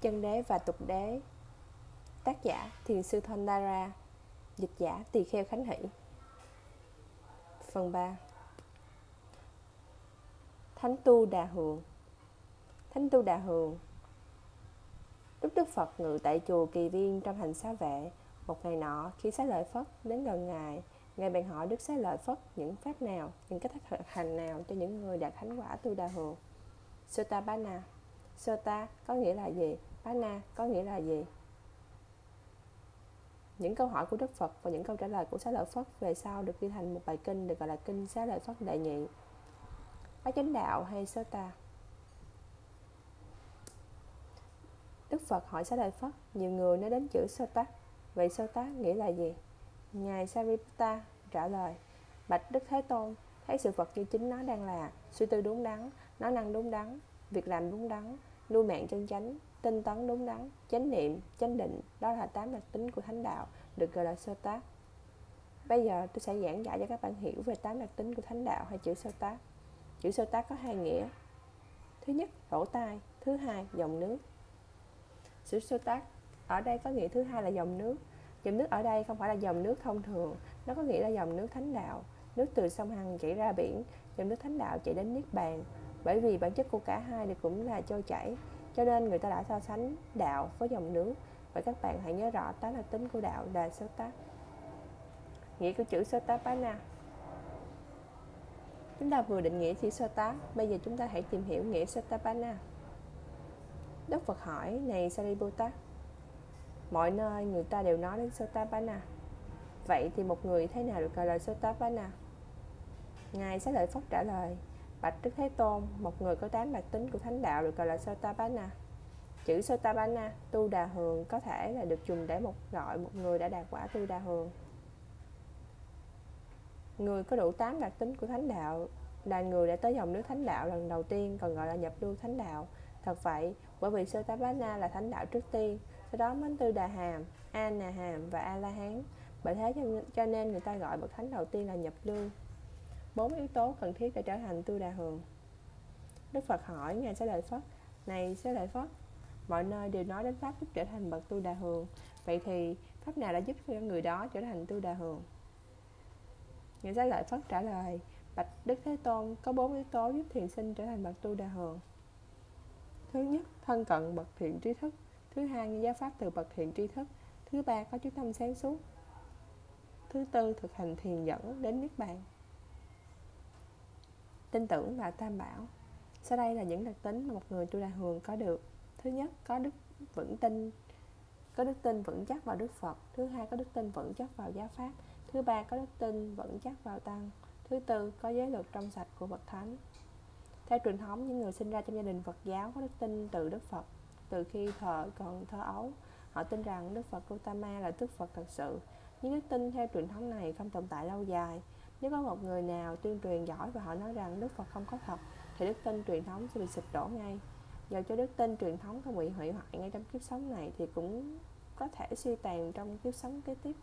Chân đế và tục đế. Tác giả Thiền sư Thondara Dịch giả Tỳ Kheo Khánh Hỷ. Phần 3 Thánh Tu Đà Hường. Thánh Tu Đà Hường. Lúc Đức Phật ngự tại chùa Kỳ Viên trong thành xá vệ Một ngày nọ khi xá lợi Phất đến gần Ngài Ngài bèn hỏi Đức xá lợi Phất những pháp nào, những cách thực hành nào cho những người đạt thánh quả Tu Đà Hường. Sotabana Sota có nghĩa là gì? Pana có nghĩa là gì? Những câu hỏi của Đức Phật và những câu trả lời của Xá Lợi Phất về sau được ghi thành một bài kinh được gọi là Kinh Xá Lợi Phất Đại Nhị. Bát chánh đạo hay Sota? Đức Phật hỏi Xá Lợi Phất, nhiều người nói đến chữ Sota. Vậy Sota nghĩa là gì? Ngài Sariputta trả lời, Bạch Đức Thế Tôn, thấy sự vật như chính nó đang là, suy tư đúng đắn, nó năng đúng đắn, việc làm đúng đắn, nuôi mạng chân chánh, tinh tấn đúng đắn, chánh niệm, chánh định, đó là tám đặc tính của thánh đạo, được gọi là sơ tác. Bây giờ tôi sẽ giảng giải cho các bạn hiểu về tám đặc tính của thánh đạo hay chữ sơ tác. Chữ sơ tác có hai nghĩa. Thứ nhất, lỗ tai, thứ hai, dòng nước. Chữ sơ tác ở đây có nghĩa thứ hai là dòng nước. Dòng nước ở đây không phải là dòng nước thông thường, nó có nghĩa là dòng nước thánh đạo. Nước từ sông Hằng chảy ra biển, dòng nước thánh đạo chảy đến Niết Bàn, bởi vì bản chất của cả hai đều cũng là trôi chảy, cho nên người ta đã so sánh đạo với dòng nước. Vậy các bạn hãy nhớ rõ tá là tính của đạo, là sơ nghĩa của chữ sơ tác chúng ta vừa định nghĩa chữ sơ bây giờ chúng ta hãy tìm hiểu nghĩa sơ tác Đức Phật hỏi, này Sariputta, mọi nơi người ta đều nói đến sơ vậy thì một người thế nào được gọi là sơ ngài sẽ lợi phất trả lời Bạch Đức Thế Tôn, một người có tám đặc tính của thánh đạo được gọi là Sotapanna. Chữ Sotapanna, tu đà hường có thể là được dùng để một gọi một người đã đạt quả tu đà hường. Người có đủ tám đặc tính của thánh đạo là người đã tới dòng nước thánh đạo lần đầu tiên còn gọi là nhập lưu thánh đạo. Thật vậy, bởi vì Sotapanna là thánh đạo trước tiên, sau đó mới tư đà hàm, a nà hàm và a la hán. Bởi thế cho nên người ta gọi bậc thánh đầu tiên là nhập lưu bốn yếu tố cần thiết để trở thành tu đà hường. Đức phật hỏi ngài sẽ lợi phất, này sẽ lợi phất, mọi nơi đều nói đến pháp giúp trở thành bậc tu đà hường. Vậy thì pháp nào đã giúp cho người đó trở thành tu đà hường? Ngài sẽ lợi phất trả lời, bạch đức thế tôn có bốn yếu tố giúp thiền sinh trở thành bậc tu đà hường. Thứ nhất, thân cận bậc thiện trí thức. Thứ hai giáo pháp từ bậc thiện tri thức. Thứ ba, có chú tâm sáng suốt. Thứ tư, thực hành thiền dẫn đến niết bàn tin tưởng vào tam bảo. Sau đây là những đặc tính mà một người tu đà hường có được. Thứ nhất, có đức vững tin, có đức tin vững chắc vào đức phật. Thứ hai, có đức tin vững chắc vào giáo pháp. Thứ ba, có đức tin vững chắc vào tăng. Thứ tư, có giới luật trong sạch của bậc thánh. Theo truyền thống, những người sinh ra trong gia đình phật giáo có đức tin từ đức phật. Từ khi thờ còn thơ ấu, họ tin rằng đức phật gautama là đức phật thật sự. Những đức tin theo truyền thống này không tồn tại lâu dài nếu có một người nào tuyên truyền giỏi và họ nói rằng Đức Phật không có thật thì đức tin truyền thống sẽ bị sụp đổ ngay. Giờ cho đức tin truyền thống không bị hủy hoại ngay trong kiếp sống này thì cũng có thể suy tàn trong kiếp sống kế tiếp.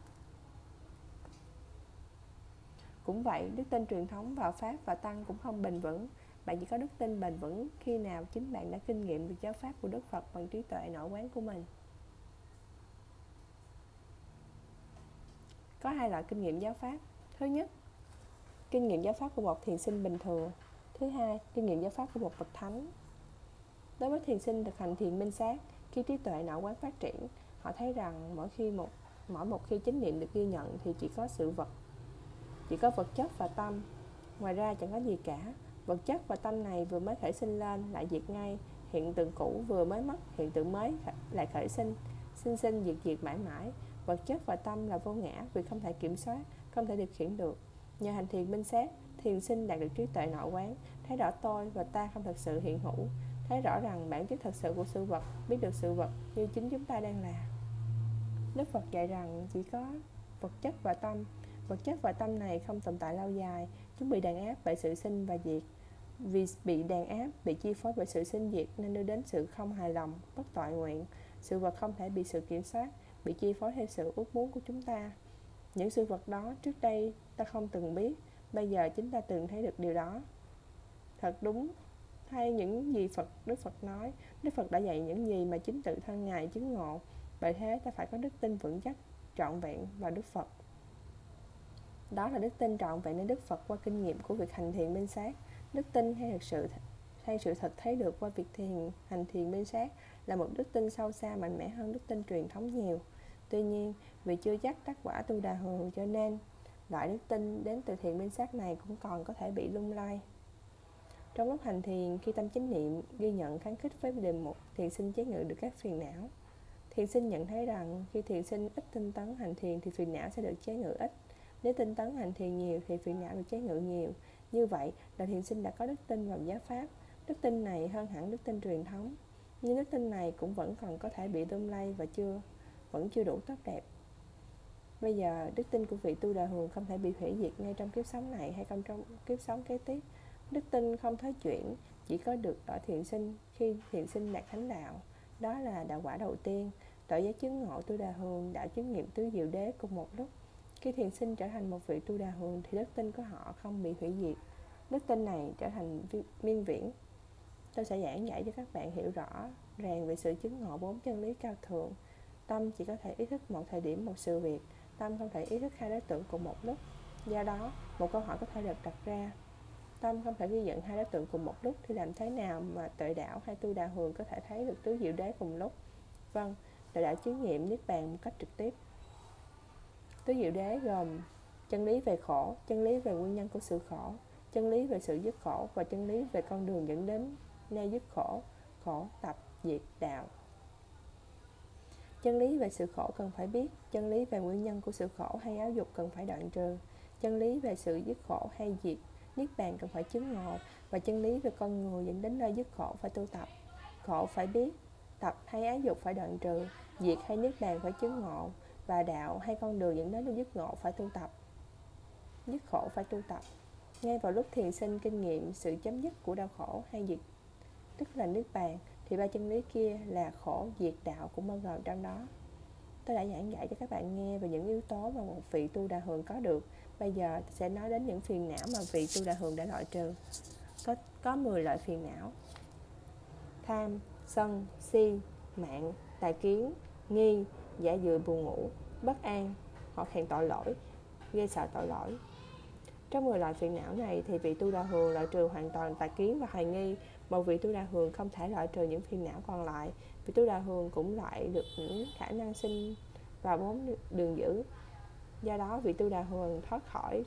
Cũng vậy, đức tin truyền thống vào Pháp và Tăng cũng không bền vững. Bạn chỉ có đức tin bền vững khi nào chính bạn đã kinh nghiệm được giáo Pháp của Đức Phật bằng trí tuệ nội quán của mình. Có hai loại kinh nghiệm giáo Pháp. Thứ nhất, kinh nghiệm giáo pháp của một thiền sinh bình thường. Thứ hai, kinh nghiệm giáo pháp của một bậc thánh. Đối với thiền sinh thực hành thiền minh sát, khi trí tuệ não quán phát triển, họ thấy rằng mỗi khi một, mỗi một khi chánh niệm được ghi nhận thì chỉ có sự vật, chỉ có vật chất và tâm. Ngoài ra chẳng có gì cả. Vật chất và tâm này vừa mới khởi sinh lên lại diệt ngay, hiện tượng cũ vừa mới mất, hiện tượng mới lại khởi sinh sinh sinh diệt diệt mãi mãi. Vật chất và tâm là vô ngã vì không thể kiểm soát, không thể điều khiển được. Nhờ hành thiền minh sát, thiền sinh đạt được trí tuệ nội quán, thấy rõ tôi và ta không thật sự hiện hữu, thấy rõ rằng bản chất thật sự của sự vật, biết được sự vật như chính chúng ta đang là. Đức Phật dạy rằng chỉ có vật chất và tâm, vật chất và tâm này không tồn tại lâu dài, chúng bị đàn áp bởi sự sinh và diệt. Vì bị đàn áp, bị chi phối bởi sự sinh diệt nên đưa đến sự không hài lòng, bất tội nguyện. Sự vật không thể bị sự kiểm soát, bị chi phối theo sự ước muốn của chúng ta. Những sự vật đó trước đây ta không từng biết. Bây giờ chính ta từng thấy được điều đó. Thật đúng, thay những gì Phật, Đức Phật nói, Đức Phật đã dạy những gì mà chính tự thân Ngài chứng ngộ. Bởi thế ta phải có đức tin vững chắc, trọn vẹn vào Đức Phật. Đó là đức tin trọn vẹn đến Đức Phật qua kinh nghiệm của việc hành thiền minh sát. Đức tin hay thực sự, hay sự thật thấy được qua việc thiền, hành thiền minh sát là một đức tin sâu xa mạnh mẽ hơn đức tin truyền thống nhiều. Tuy nhiên, vì chưa chắc tác quả tu đà hường cho nên loại đức tin đến từ thiền minh sát này cũng còn có thể bị lung lay. Trong lúc hành thiền, khi tâm chính niệm ghi nhận kháng khích với đề mục thiền sinh chế ngự được các phiền não, thiền sinh nhận thấy rằng khi thiền sinh ít tinh tấn hành thiền thì phiền não sẽ được chế ngự ít. Nếu tinh tấn hành thiền nhiều thì phiền não được chế ngự nhiều. Như vậy là thiền sinh đã có đức tin vào giáo pháp. Đức tin này hơn hẳn đức tin truyền thống. Nhưng đức tin này cũng vẫn còn có thể bị lung lay và chưa, vẫn chưa đủ tốt đẹp bây giờ đức tin của vị tu đà hường không thể bị hủy diệt ngay trong kiếp sống này hay trong trong kiếp sống kế tiếp. Đức tin không thấy chuyển, chỉ có được ở thiện sinh khi thiện sinh đạt thánh đạo. Đó là đạo quả đầu tiên. Tội giá chứng ngộ tu đà hường đã chứng nghiệm tứ diệu đế cùng một lúc. Khi thiền sinh trở thành một vị tu đà hường thì đức tin của họ không bị hủy diệt. Đức tin này trở thành miên viễn. Tôi sẽ giảng giải cho các bạn hiểu rõ ràng về sự chứng ngộ bốn chân lý cao thượng. Tâm chỉ có thể ý thức một thời điểm một sự việc tâm không thể ý thức hai đối tượng cùng một lúc. Do đó, một câu hỏi có thể được đặt ra. Tâm không thể ghi nhận hai đối tượng cùng một lúc thì làm thế nào mà tuệ đạo hay tu đà hường có thể thấy được tứ diệu đế cùng lúc? Vâng tuệ đạo chứng nghiệm niết bàn một cách trực tiếp. Tứ diệu đế gồm chân lý về khổ, chân lý về nguyên nhân của sự khổ, chân lý về sự dứt khổ và chân lý về con đường dẫn đến nơi dứt khổ khổ, tập, diệt, đạo chân lý về sự khổ cần phải biết, chân lý về nguyên nhân của sự khổ hay áo dục cần phải đoạn trừ, chân lý về sự dứt khổ hay diệt, niết bàn cần phải chứng ngộ, và chân lý về con người dẫn đến nơi dứt khổ phải tu tập. Khổ phải biết, tập hay ái dục phải đoạn trừ, diệt hay niết bàn phải chứng ngộ, và đạo hay con đường dẫn đến nơi dứt ngộ phải tu tập. Dứt khổ phải tu tập. Ngay vào lúc thiền sinh kinh nghiệm, sự chấm dứt của đau khổ hay diệt, tức là niết bàn thì ba chân lý kia là khổ diệt đạo cũng bao gồm trong đó. Tôi đã giảng giải cho các bạn nghe về những yếu tố mà một vị tu đà hường có được. Bây giờ sẽ nói đến những phiền não mà vị tu đà hường đã loại trừ. Có có 10 loại phiền não. Tham, sân, si, mạng, tài kiến, nghi, giả dự buồn ngủ, bất an, hoặc hẹn tội lỗi, gây sợ tội lỗi. Trong 10 loại phiền não này thì vị tu đà hường loại trừ hoàn toàn tà kiến và hoài nghi một vị tu đà hường không thể loại trừ những phiền não còn lại vị tu đà hường cũng loại được những khả năng sinh và bốn đường dữ. Do đó vị tu đà hường thoát khỏi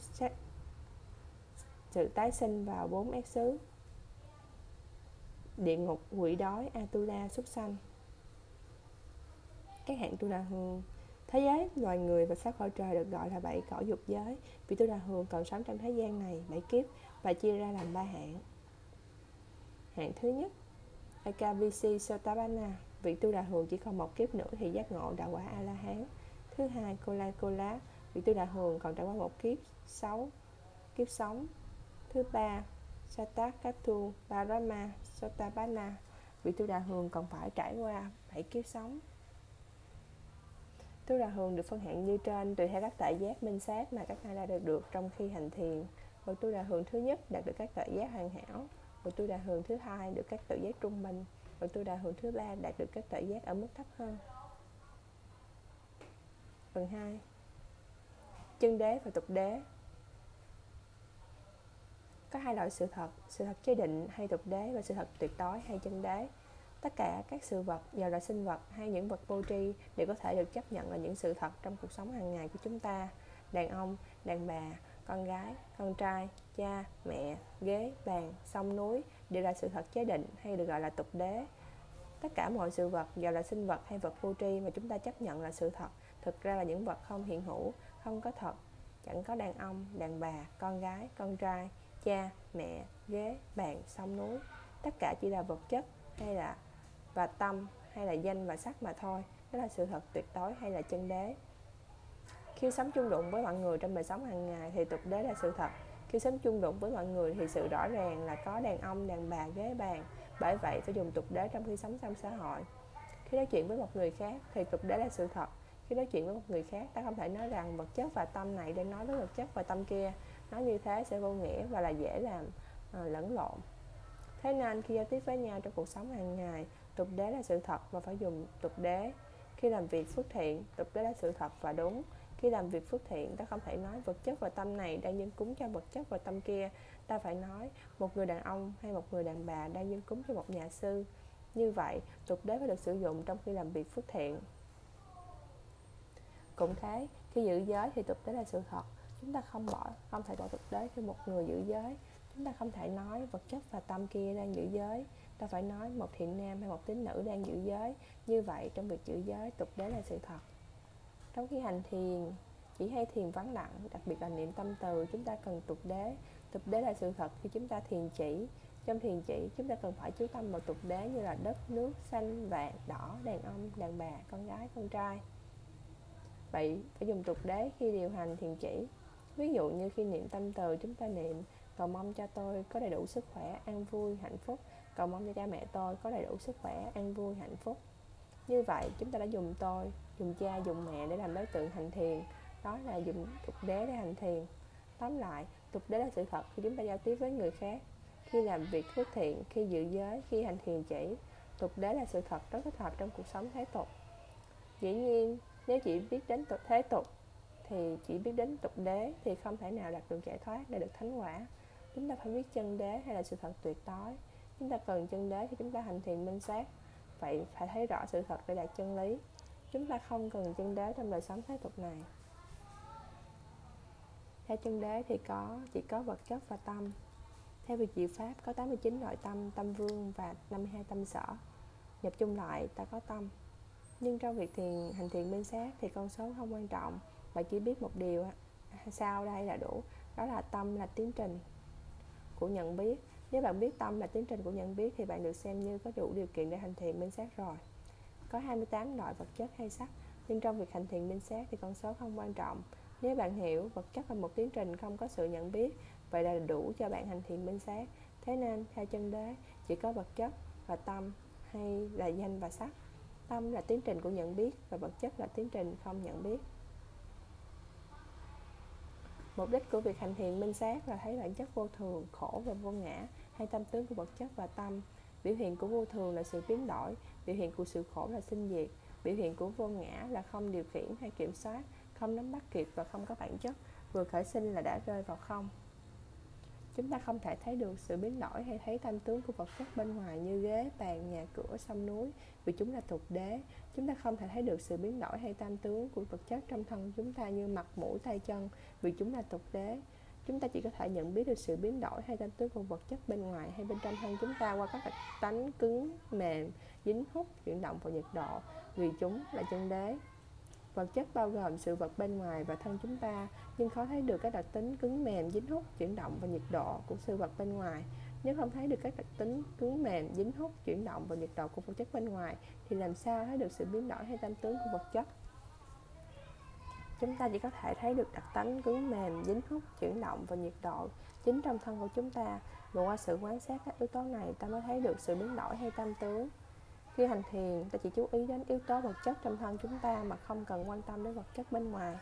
sự tái sinh vào bốn ác xứ, địa ngục, quỷ đói atula súc sanh. Các hạng tu đà hường, thế giới, loài người và sát khỏi trời được gọi là bảy cõi dục giới. Vị tu đà hường còn sống trong thế gian này, bảy kiếp và chia ra làm ba hạng hạng thứ nhất Ekavisi Sotabana. Vị tu đà hường chỉ còn một kiếp nữa thì giác ngộ đạo quả a la hán. Thứ hai Kola Kola vị tu đà hường còn trải qua một kiếp sáu, kiếp sống. Thứ ba Satakatu Parama Sotabana. Vị tu đà hường còn phải trải qua bảy kiếp sống. Tu đà hường được phân hạng như trên tùy theo các tại giác minh sát mà các ngài đã được được trong khi hành thiền. Bậc tu đà hường thứ nhất đạt được các tại giác hoàn hảo bậc tôi đạt hường thứ hai được các tự giác trung bình. Bậc tôi đạt hường thứ ba đạt được các tự giác ở mức thấp hơn. Phần 2 chân đế và tục đế. Có hai loại sự thật sự thật chế định hay tục đế và sự thật tuyệt đối hay chân đế. Tất cả các sự vật, dầu là sinh vật hay những vật vô tri đều có thể được chấp nhận là những sự thật trong cuộc sống hàng ngày của chúng ta. Đàn ông, đàn bà con gái, con trai, cha, mẹ, ghế, bàn, sông, núi đều là sự thật chế định hay được gọi là tục đế. Tất cả mọi sự vật, dù là sinh vật hay vật vô tri mà chúng ta chấp nhận là sự thật, thực ra là những vật không hiện hữu, không có thật. Chẳng có đàn ông, đàn bà, con gái, con trai, cha, mẹ, ghế, bàn, sông, núi. Tất cả chỉ là vật chất hay là và tâm hay là danh và sắc mà thôi. Đó là sự thật tuyệt đối hay là chân đế khi sống chung đụng với mọi người trong đời sống hàng ngày thì tục đế là sự thật. Khi sống chung đụng với mọi người thì sự rõ ràng là có đàn ông đàn bà ghế bàn. Bởi vậy phải dùng tục đế trong khi sống trong xã hội. Khi nói chuyện với một người khác thì tục đế là sự thật. Khi nói chuyện với một người khác ta không thể nói rằng vật chất và tâm này đang nói với vật chất và tâm kia. Nói như thế sẽ vô nghĩa và là dễ làm à, lẫn lộn. Thế nên khi giao tiếp với nhau trong cuộc sống hàng ngày tục đế là sự thật và phải dùng tục đế. Khi làm việc phước thiện tục đế là sự thật và đúng khi làm việc phước thiện, ta không thể nói vật chất và tâm này đang dâng cúng cho vật chất và tâm kia. Ta phải nói, một người đàn ông hay một người đàn bà đang dâng cúng cho một nhà sư. Như vậy, tục đế phải được sử dụng trong khi làm việc phước thiện. Cũng thế, khi giữ giới thì tục đế là sự thật. Chúng ta không bỏ, không thể bỏ tục đế khi một người giữ giới. Chúng ta không thể nói vật chất và tâm kia đang giữ giới. Ta phải nói một thiện nam hay một tín nữ đang giữ giới. Như vậy, trong việc giữ giới, tục đế là sự thật trong khi hành thiền, chỉ hay thiền vắng lặng, đặc biệt là niệm tâm từ, chúng ta cần tục đế. Tục đế là sự thật khi chúng ta thiền chỉ. Trong thiền chỉ, chúng ta cần phải chú tâm vào tục đế như là đất, nước, xanh, vàng, đỏ, đàn ông, đàn bà, con gái, con trai. Vậy, phải dùng tục đế khi điều hành thiền chỉ. Ví dụ như khi niệm tâm từ, chúng ta niệm, cầu mong cho tôi có đầy đủ sức khỏe, an vui, hạnh phúc. Cầu mong cho cha mẹ tôi có đầy đủ sức khỏe, an vui, hạnh phúc. Như vậy, chúng ta đã dùng tôi dùng cha, dùng mẹ để làm đối tượng hành thiền. Đó là dùng tục đế để hành thiền. Tóm lại, tục đế là sự thật khi chúng ta giao tiếp với người khác, khi làm việc phước thiện, khi giữ giới, khi hành thiền chỉ. Tục đế là sự thật rất thích hợp trong cuộc sống thế tục. Dĩ nhiên, nếu chỉ biết đến tục, thế tục thì chỉ biết đến tục đế thì không thể nào đạt được giải thoát để được thánh quả. Chúng ta phải biết chân đế hay là sự thật tuyệt đối. Chúng ta cần chân đế khi chúng ta hành thiền minh sát. Vậy phải thấy rõ sự thật để đạt chân lý chúng ta không cần chân đế trong đời sống thế tục này. Theo chân đế thì có chỉ có vật chất và tâm. Theo việc diệu pháp có 89 nội tâm, tâm vương và 52 tâm sở. Nhập chung lại ta có tâm. Nhưng trong việc thiền hành thiền minh sát thì con số không quan trọng mà chỉ biết một điều sau đây là đủ Đó là tâm là tiến trình của nhận biết. Nếu bạn biết tâm là tiến trình của nhận biết Thì bạn được xem như có đủ điều kiện để hành thiền minh sát rồi. Có 28 loại vật chất hay sắc Nhưng trong việc hành thiền minh sát thì con số không quan trọng. Nếu bạn hiểu, vật chất là một tiến trình không có sự nhận biết, vậy là đủ cho bạn hành thiền minh sát thế nên, theo chân đế, chỉ có vật chất và tâm hay là danh và sắc tâm là tiến trình của nhận biết và vật chất là tiến trình không nhận biết. Mục đích của việc hành thiền minh sát là thấy bản chất vô thường, khổ và vô ngã, hay tâm tướng của vật chất và tâm. Biểu hiện của vô thường là sự biến đổi biểu hiện của sự khổ là sinh diệt biểu hiện của vô ngã là không điều khiển hay kiểm soát không nắm bắt kịp và không có bản chất vừa khởi sinh là đã rơi vào không chúng ta không thể thấy được sự biến đổi hay thấy tam tướng của vật chất bên ngoài như ghế, bàn, nhà cửa, sông núi vì chúng là tục đế. Chúng ta không thể thấy được sự biến đổi hay tam tướng của vật chất trong thân chúng ta như mặt, mũi, tay chân vì chúng là tục đế. Chúng ta chỉ có thể nhận biết được sự biến đổi hay tăng tướng của vật chất bên ngoài hay bên trong thân chúng ta qua các đặc tánh cứng, mềm, dính hút, chuyển động và nhiệt độ vì chúng là chân đế. Vật chất bao gồm sự vật bên ngoài và thân chúng ta, nhưng khó thấy được các đặc tính cứng mềm, dính hút, chuyển động và nhiệt độ của sự vật bên ngoài. Nếu không thấy được các đặc tính cứng mềm, dính hút, chuyển động và nhiệt độ của vật chất bên ngoài, thì làm sao thấy được sự biến đổi hay tam tướng của vật chất? Chúng ta chỉ có thể thấy được đặc tính cứng mềm, dính hút, chuyển động và nhiệt độ chính trong thân của chúng ta. mà qua sự quan sát các yếu tố này, ta mới thấy được sự biến đổi hay tâm tướng. Khi hành thiền, ta chỉ chú ý đến yếu tố vật chất trong thân chúng ta mà không cần quan tâm đến vật chất bên ngoài.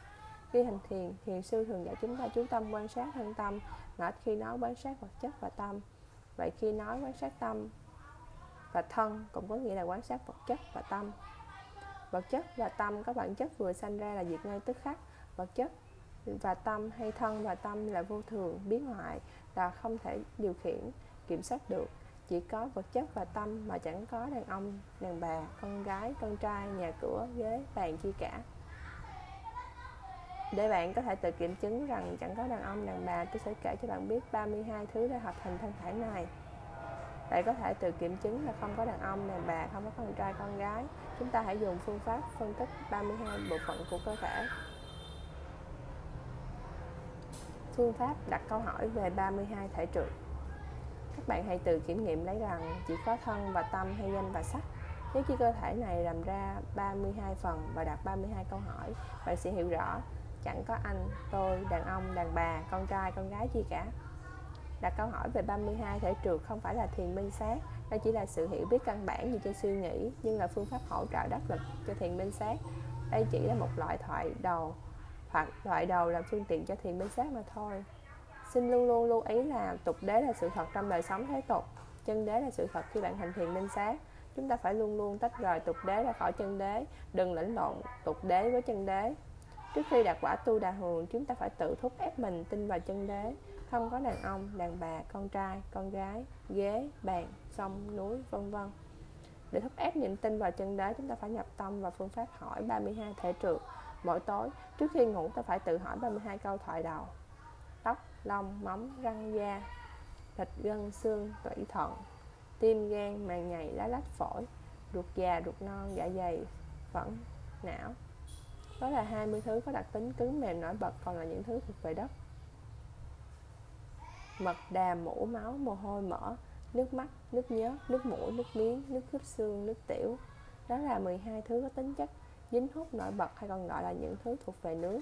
Khi hành thiền, thiền sư thường dạy chúng ta chú tâm quan sát thân tâm, mà khi nói quan sát vật chất và tâm. Vậy khi nói quan sát tâm và thân cũng có nghĩa là quan sát vật chất và tâm. Vật chất và tâm. Có bản chất vừa sanh ra là diệt ngay tức khắc. Vật chất. Và tâm hay thân và tâm là vô thường, biến hoại, là không thể điều khiển, kiểm soát được. Chỉ có vật chất và tâm mà chẳng có đàn ông đàn bà con gái con trai nhà cửa ghế bàn chi cả. Để bạn có thể tự kiểm chứng rằng chẳng có đàn ông đàn bà tôi sẽ kể cho bạn biết 32 thứ để hợp thành thân thể này bạn có thể tự kiểm chứng là không có đàn ông đàn bà không có con trai con gái. Chúng ta hãy dùng phương pháp phân tích 32 bộ phận của cơ thể. Phương pháp đặt câu hỏi về 32 thể trượt. Các bạn hãy tự kiểm nghiệm lấy rằng chỉ có thân và tâm hay danh và sắc. Nếu chi cơ thể này làm ra 32 phần và đặt 32 câu hỏi bạn sẽ hiểu rõ. Chẳng có anh, tôi, đàn ông, đàn bà, con trai, con gái gì cả đặt câu hỏi về 32 thể trượt không phải là thiền minh sát đây chỉ là sự hiểu biết căn bản như cho suy nghĩ, nhưng là phương pháp hỗ trợ đắc lực cho thiền minh sát. Đây chỉ là một loại thoại đầu hoặc loại đầu là phương tiện cho thiền minh sát mà thôi. Xin luôn luôn lưu ý là tục đế là sự thật trong đời sống thế tục, chân đế là sự thật khi bạn hành thiền minh sát. Chúng ta phải luôn luôn tách rời tục đế ra khỏi chân đế, đừng lẫn lộn tục đế với chân đế. Trước khi đạt quả tu đà hường, chúng ta phải tự thúc ép mình tin vào chân đế không có đàn ông, đàn bà, con trai, con gái, ghế, bàn, sông, núi, vân vân. Để thúc ép niềm tin vào chân đế chúng ta phải nhập tâm vào phương pháp hỏi 32 thể trượt mỗi tối. Trước khi ngủ, ta phải tự hỏi 32 câu thoại đầu. Tóc, lông, móng, răng, da, thịt, gân, xương, tủy thận, tim, gan, màng nhầy, lá lách, phổi, ruột già, ruột non dạ dày, phẫn, não. Đó là 20 thứ có đặc tính cứng mềm nổi bật, còn là những thứ thuộc về đất mật đàm mũ máu mồ hôi mỡ nước mắt nước nhớ nước mũi nước miếng nước khớp xương nước tiểu đó là 12 thứ có tính chất dính hút nổi bật hay còn gọi là những thứ thuộc về nước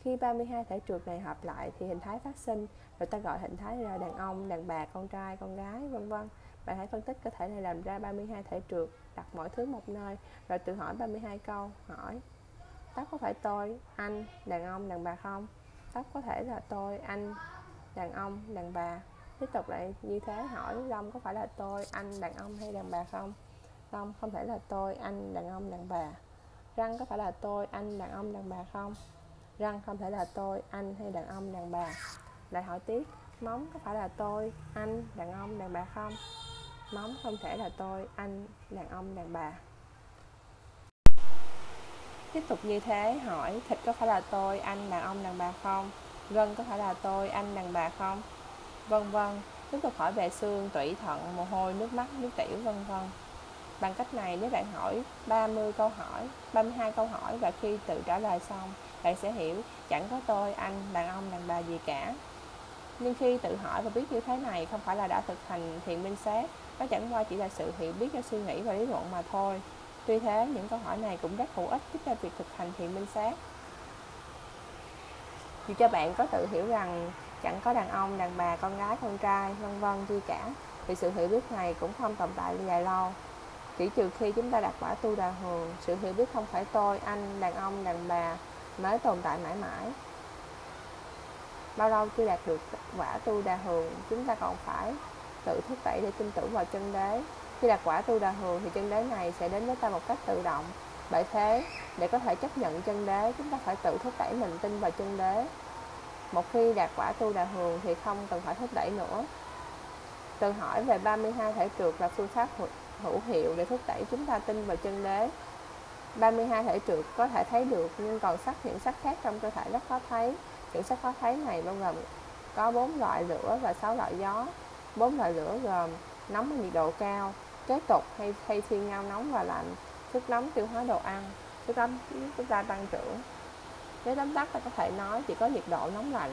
khi 32 thể trượt này hợp lại thì hình thái phát sinh rồi ta gọi hình thái là đàn ông, đàn bà, con trai, con gái, vân vân. Bạn hãy phân tích cơ thể này làm ra 32 thể trượt, đặt mọi thứ một nơi, rồi tự hỏi 32 câu, hỏi Tóc có phải tôi, anh, đàn ông, đàn bà không? Tóc có thể là tôi, anh, đàn ông, đàn bà Tiếp tục lại như thế hỏi long có phải là tôi, anh, đàn ông hay đàn bà không? long không thể là tôi, anh, đàn ông, đàn bà Răng có phải là tôi, anh, đàn ông, đàn bà không? Răng không thể là tôi, anh hay đàn ông, đàn bà Lại hỏi tiếp Móng có phải là tôi, anh, đàn ông, đàn bà không? Móng không thể là tôi, anh, đàn ông, đàn bà Tiếp tục như thế hỏi thịt có phải là tôi, anh, đàn ông, đàn bà không? Gân có phải là tôi, anh, đàn bà không? Vân vân. Tiếp tục hỏi về xương, tủy, thận, mồ hôi, nước mắt, nước tiểu, vân vân. Bằng cách này nếu bạn hỏi 30 câu hỏi, 32 câu hỏi và khi tự trả lời xong, bạn sẽ hiểu chẳng có tôi, anh, đàn ông, đàn bà gì cả. Nhưng khi tự hỏi và biết như thế này không phải là đã thực hành thiền minh sát, nó chẳng qua chỉ là sự hiểu biết cho suy nghĩ và lý luận mà thôi. Tuy thế, những câu hỏi này cũng rất hữu ích giúp cho việc thực hành thiền minh sát. Dù cho bạn có tự hiểu rằng chẳng có đàn ông, đàn bà, con gái, con trai, vân vân chi cả, thì sự hiểu biết này cũng không tồn tại dài lâu. Chỉ trừ khi chúng ta đạt quả tu đà hường, sự hiểu biết không phải tôi, anh, đàn ông, đàn bà mới tồn tại mãi mãi. Bao lâu chưa đạt được quả tu đà hường, chúng ta còn phải tự thúc đẩy để tin tưởng vào chân đế khi đạt quả tu đà hường thì chân đế này sẽ đến với ta một cách tự động. Bởi thế, để có thể chấp nhận chân đế, chúng ta phải tự thúc đẩy mình tin vào chân đế. Một khi đạt quả tu đà hường thì không cần phải thúc đẩy nữa. Tự hỏi về 32 thể trượt là phương pháp hữu hiệu để thúc đẩy chúng ta tin vào chân đế. 32 thể trượt có thể thấy được nhưng còn sắc những sắc khác trong cơ thể rất khó thấy. Những sắc khó thấy này bao gồm có bốn loại lửa và sáu loại gió. Bốn loại lửa gồm nóng ở nhiệt độ cao, kế tục hay thay phiên nhau nóng và lạnh sức nóng, tiêu hóa đồ ăn sức nóng chúng ta tăng trưởng. Nếu tóm tắt ta có thể nói chỉ có nhiệt độ nóng lạnh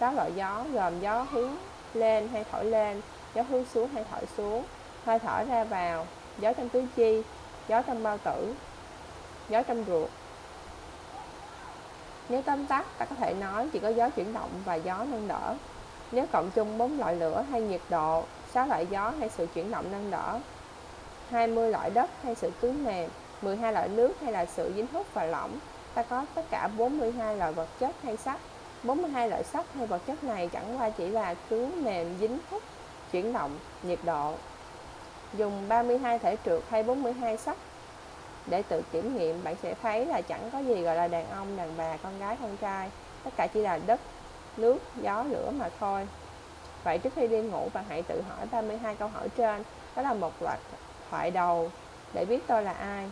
sáu loại gió, gồm gió hướng lên hay thổi lên, gió hướng xuống hay thổi xuống, hơi thở ra vào, gió trong tứ chi, gió trong bao tử, gió trong ruột. Nếu tóm tắt ta có thể nói chỉ có gió chuyển động và gió nâng đỡ. Nếu cộng chung bốn loại lửa hay nhiệt độ sáu loại gió hay sự chuyển động nâng đỡ. 20 loại đất hay sự cứng mềm 12 loại nước hay là sự dính hút và lỏng ta có tất cả 42 loại vật chất hay sắt. 42 loại sắt hay vật chất này chẳng qua chỉ là cứng mềm dính hút, chuyển động, nhiệt độ. Dùng 32 thể trượt hay 42 sắt. Để tự kiểm nghiệm, bạn sẽ thấy là chẳng có gì gọi là đàn ông, đàn bà, con gái, con trai. Tất cả chỉ là đất, nước, gió, lửa mà thôi. Vậy trước khi đi ngủ, bạn hãy tự hỏi 32 câu hỏi trên. Đó là một loạt thoại đầu để biết tôi là ai.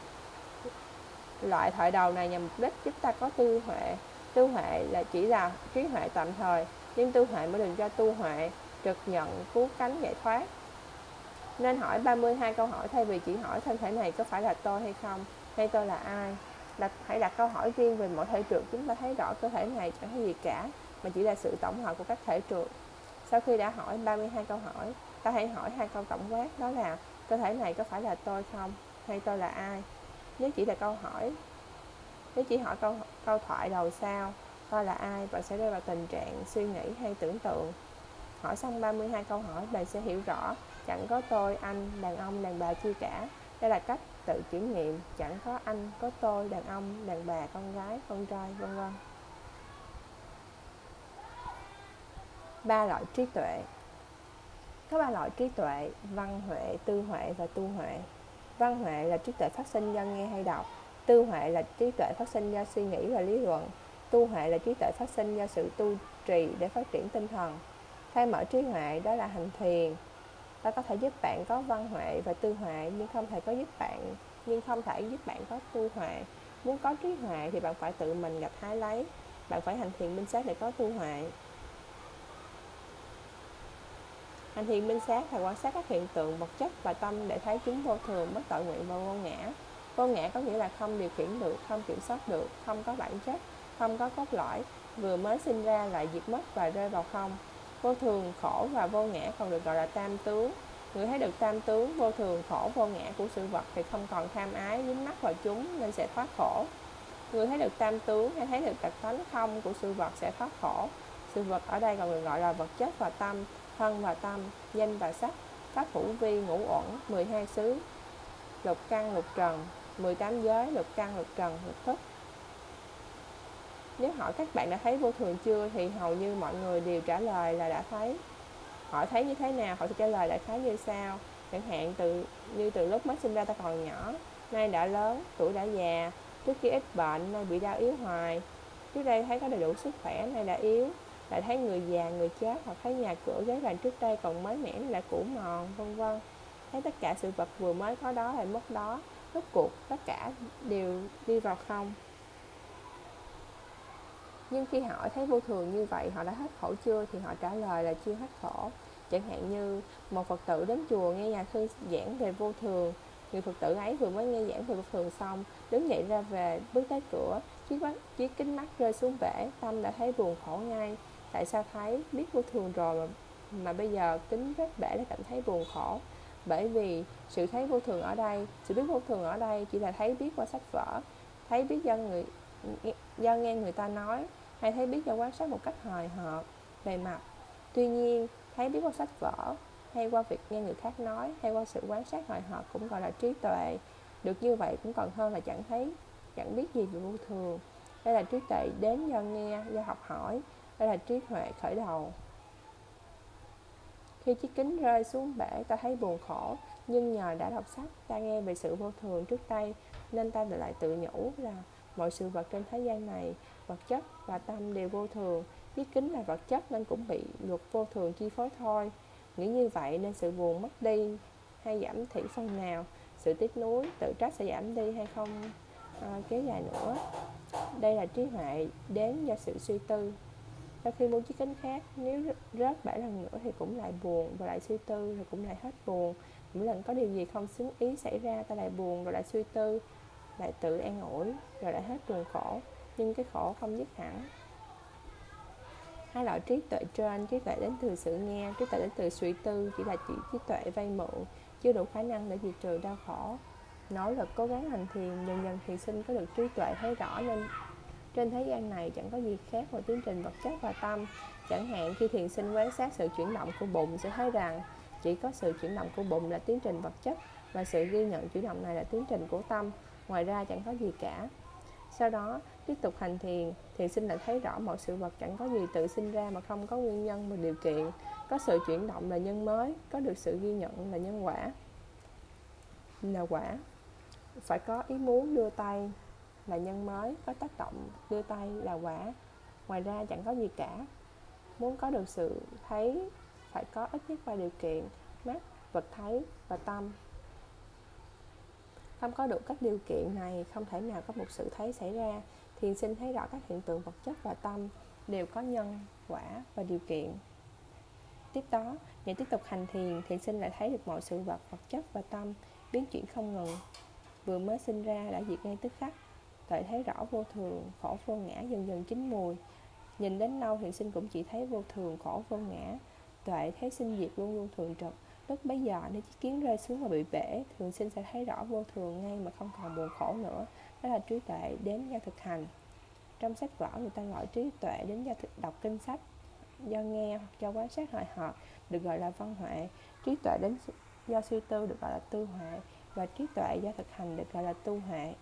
Loại thoại đầu này nhằm mục đích giúp ta có tư huệ. Tư huệ là chỉ là trí huệ tạm thời Nhưng tư huệ mới đừng cho tu huệ Trực nhận, cứu cánh, giải thoát. Nên hỏi 32 câu hỏi thay vì chỉ hỏi thân thể này có phải là tôi hay không Hay tôi là ai đặt, Hãy đặt câu hỏi riêng về mỗi thể trượt Chúng ta thấy rõ cơ thể này chẳng có gì cả Mà chỉ là sự tổng hợp của các thể trượt. Sau khi đã hỏi 32 câu hỏi, ta hãy hỏi hai câu tổng quát đó là cơ thể này có phải là tôi không hay tôi là ai? Nếu chỉ là câu hỏi, nếu chỉ hỏi câu câu thoại đầu sao, tôi là ai, bạn sẽ rơi vào tình trạng suy nghĩ hay tưởng tượng. Hỏi xong 32 câu hỏi, bạn sẽ hiểu rõ chẳng có tôi, anh, đàn ông, đàn bà chi cả. Đây là cách tự kiểm nghiệm, chẳng có anh, có tôi, đàn ông, đàn bà, con gái, con trai, vân vân. ba loại trí tuệ có ba loại trí tuệ, văn huệ, tư huệ và tu huệ. Văn huệ là trí tuệ phát sinh do nghe hay đọc. Tư huệ là trí tuệ phát sinh do suy nghĩ và lý luận. Tu huệ là trí tuệ phát sinh do sự tu trì để phát triển tinh thần. Khai mở trí huệ, đó là hành thiền. Nó có thể giúp bạn có văn huệ và tư huệ, nhưng không thể có giúp bạn, nhưng không thể giúp bạn có tu huệ. Muốn có trí huệ thì bạn phải tự mình gặp hái lấy. Bạn phải hành thiền minh sát để có tu huệ. Hành thiền, minh sát là quan sát các hiện tượng, vật chất và tâm để thấy chúng vô thường, bất tội nguyện và vô ngã. Vô ngã có nghĩa là không điều khiển được, không kiểm soát được, không có bản chất, không có cốt lõi, vừa mới sinh ra lại diệt mất và rơi vào không. Vô thường, khổ và vô ngã còn được gọi là tam tướng. Người thấy được tam tướng, vô thường, khổ, vô ngã của sự vật thì không còn tham ái, dính mắc vào chúng nên sẽ thoát khổ. Người thấy được tam tướng hay thấy được tật tánh không của sự vật sẽ thoát khổ. Sự vật ở đây còn được gọi là vật chất và tâm thân và tâm, danh và sắc, pháp hữu vi, ngũ uẩn 12 xứ, lục căn, lục trần 18 giới, lục căn, lục trần, lục thức nếu hỏi các bạn đã thấy vô thường chưa thì hầu như mọi người đều trả lời là đã thấy. Họ thấy như thế nào, họ sẽ trả lời đại khái như sau. Chẳng hạn từ, như từ lúc mới sinh ra ta còn nhỏ, nay đã lớn, tuổi đã già, trước khi ít bệnh, nay bị đau yếu hoài. Trước đây thấy có đầy đủ sức khỏe, nay đã yếu lại thấy người già người chết hoặc thấy nhà cửa giấy vàng trước đây còn mới mẻ lại cũ mòn vân vân. Thấy tất cả sự vật vừa mới có đó lại mất đó. Rốt cuộc tất cả đều đi vào không. Nhưng khi hỏi thấy vô thường như vậy họ đã hết khổ chưa thì họ trả lời là chưa hết khổ. Chẳng hạn như một phật tử đến chùa nghe nhà sư giảng về vô thường người phật tử ấy vừa mới nghe giảng về vô thường xong đứng dậy ra về bước tới cửa chiếc, mắt, chiếc kính mắt rơi xuống bể tâm đã thấy buồn khổ ngay tại sao thấy biết vô thường rồi mà, mà bây giờ tính rất bể là cảm thấy buồn khổ? Bởi vì sự thấy vô thường ở đây sự biết vô thường ở đây chỉ là thấy biết qua sách vở thấy biết do người do nghe người ta nói hay thấy biết do quan sát một cách hời hợt bề mặt. Tuy nhiên thấy biết qua sách vở hay qua việc nghe người khác nói hay qua sự quan sát hời hợt cũng gọi là trí tuệ. Được như vậy cũng còn hơn là chẳng thấy chẳng biết gì về vô thường. Đây là trí tuệ đến do nghe do học hỏi đây là trí huệ khởi đầu. Khi chiếc kính rơi xuống bể ta thấy buồn khổ nhưng nhờ đã đọc sách ta nghe về sự vô thường trước đây nên ta lại tự nhủ là mọi sự vật trên thế gian này vật chất và tâm đều vô thường. Chiếc kính là vật chất nên cũng bị luật vô thường chi phối thôi. Nghĩ như vậy nên sự buồn mất đi hay giảm thiểu phần nào? Sự tiếc nuối tự trách sẽ giảm đi hay không? À, kéo dài nữa. Đây là trí huệ đến do sự suy tư sau khi mua chiếc kính khác, nếu rớt bảy lần nữa thì cũng lại buồn và lại suy tư rồi cũng lại hết buồn. Mỗi lần có điều gì không xứng ý xảy ra, ta lại buồn rồi lại suy tư, lại tự an ủi rồi lại hết buồn khổ. Nhưng cái khổ không dứt hẳn. Hai loại trí tuệ trên, trí tuệ đến từ sự nghe, trí tuệ đến từ suy tư, chỉ là chỉ trí tuệ vay mượn, chưa đủ khả năng để diệt trừ đau khổ. Nỗ lực cố gắng hành thiền, dần dần thiền sinh có được trí tuệ thấy rõ nên trên thế gian này chẳng có gì khác ngoài tiến trình vật chất và tâm. Chẳng hạn, khi thiền sinh quan sát sự chuyển động của bụng, sẽ thấy rằng chỉ có sự chuyển động của bụng là tiến trình vật chất và sự ghi nhận chuyển động này là tiến trình của tâm. Ngoài ra, chẳng có gì cả. Sau đó, tiếp tục hành thiền thiền sinh lại thấy rõ mọi sự vật chẳng có gì tự sinh ra mà không có nguyên nhân và điều kiện. Có sự chuyển động là nhân mới, có được sự ghi nhận là nhân quả. Là quả. Phải có ý muốn đưa tay là nhân mới, có tác động, đưa tay là quả. Ngoài ra chẳng có gì cả. Muốn có được sự thấy, phải có ít nhất ba điều kiện, mắt, vật thấy và tâm. Không có đủ các điều kiện này, không thể nào có một sự thấy xảy ra. Thiền sinh thấy rõ các hiện tượng vật chất và tâm đều có nhân, quả và điều kiện. Tiếp đó nhờ tiếp tục hành thiền thiền sinh lại thấy được mọi sự vật vật chất và tâm, biến chuyển không ngừng. Vừa mới sinh ra đã diệt ngay tức khắc tuệ thấy rõ vô thường, khổ vô ngã, dần dần chín mùi. Nhìn đến lâu thiền sinh cũng chỉ thấy vô thường, khổ vô ngã. Tuệ thấy sinh diệt luôn luôn thường trực. Lúc bấy giờ, nếu chiếc kiến rơi xuống và bị bể, thường sinh sẽ thấy rõ vô thường ngay mà không còn buồn khổ nữa. Đó là trí tuệ đến do thực hành. Trong sách vở, người ta gọi trí tuệ đến do thực, đọc kinh sách, do nghe hoặc do quan sát hội họp được gọi là văn huệ. Trí tuệ đến do suy tư được gọi là tư huệ và trí tuệ do thực hành được gọi là tu huệ.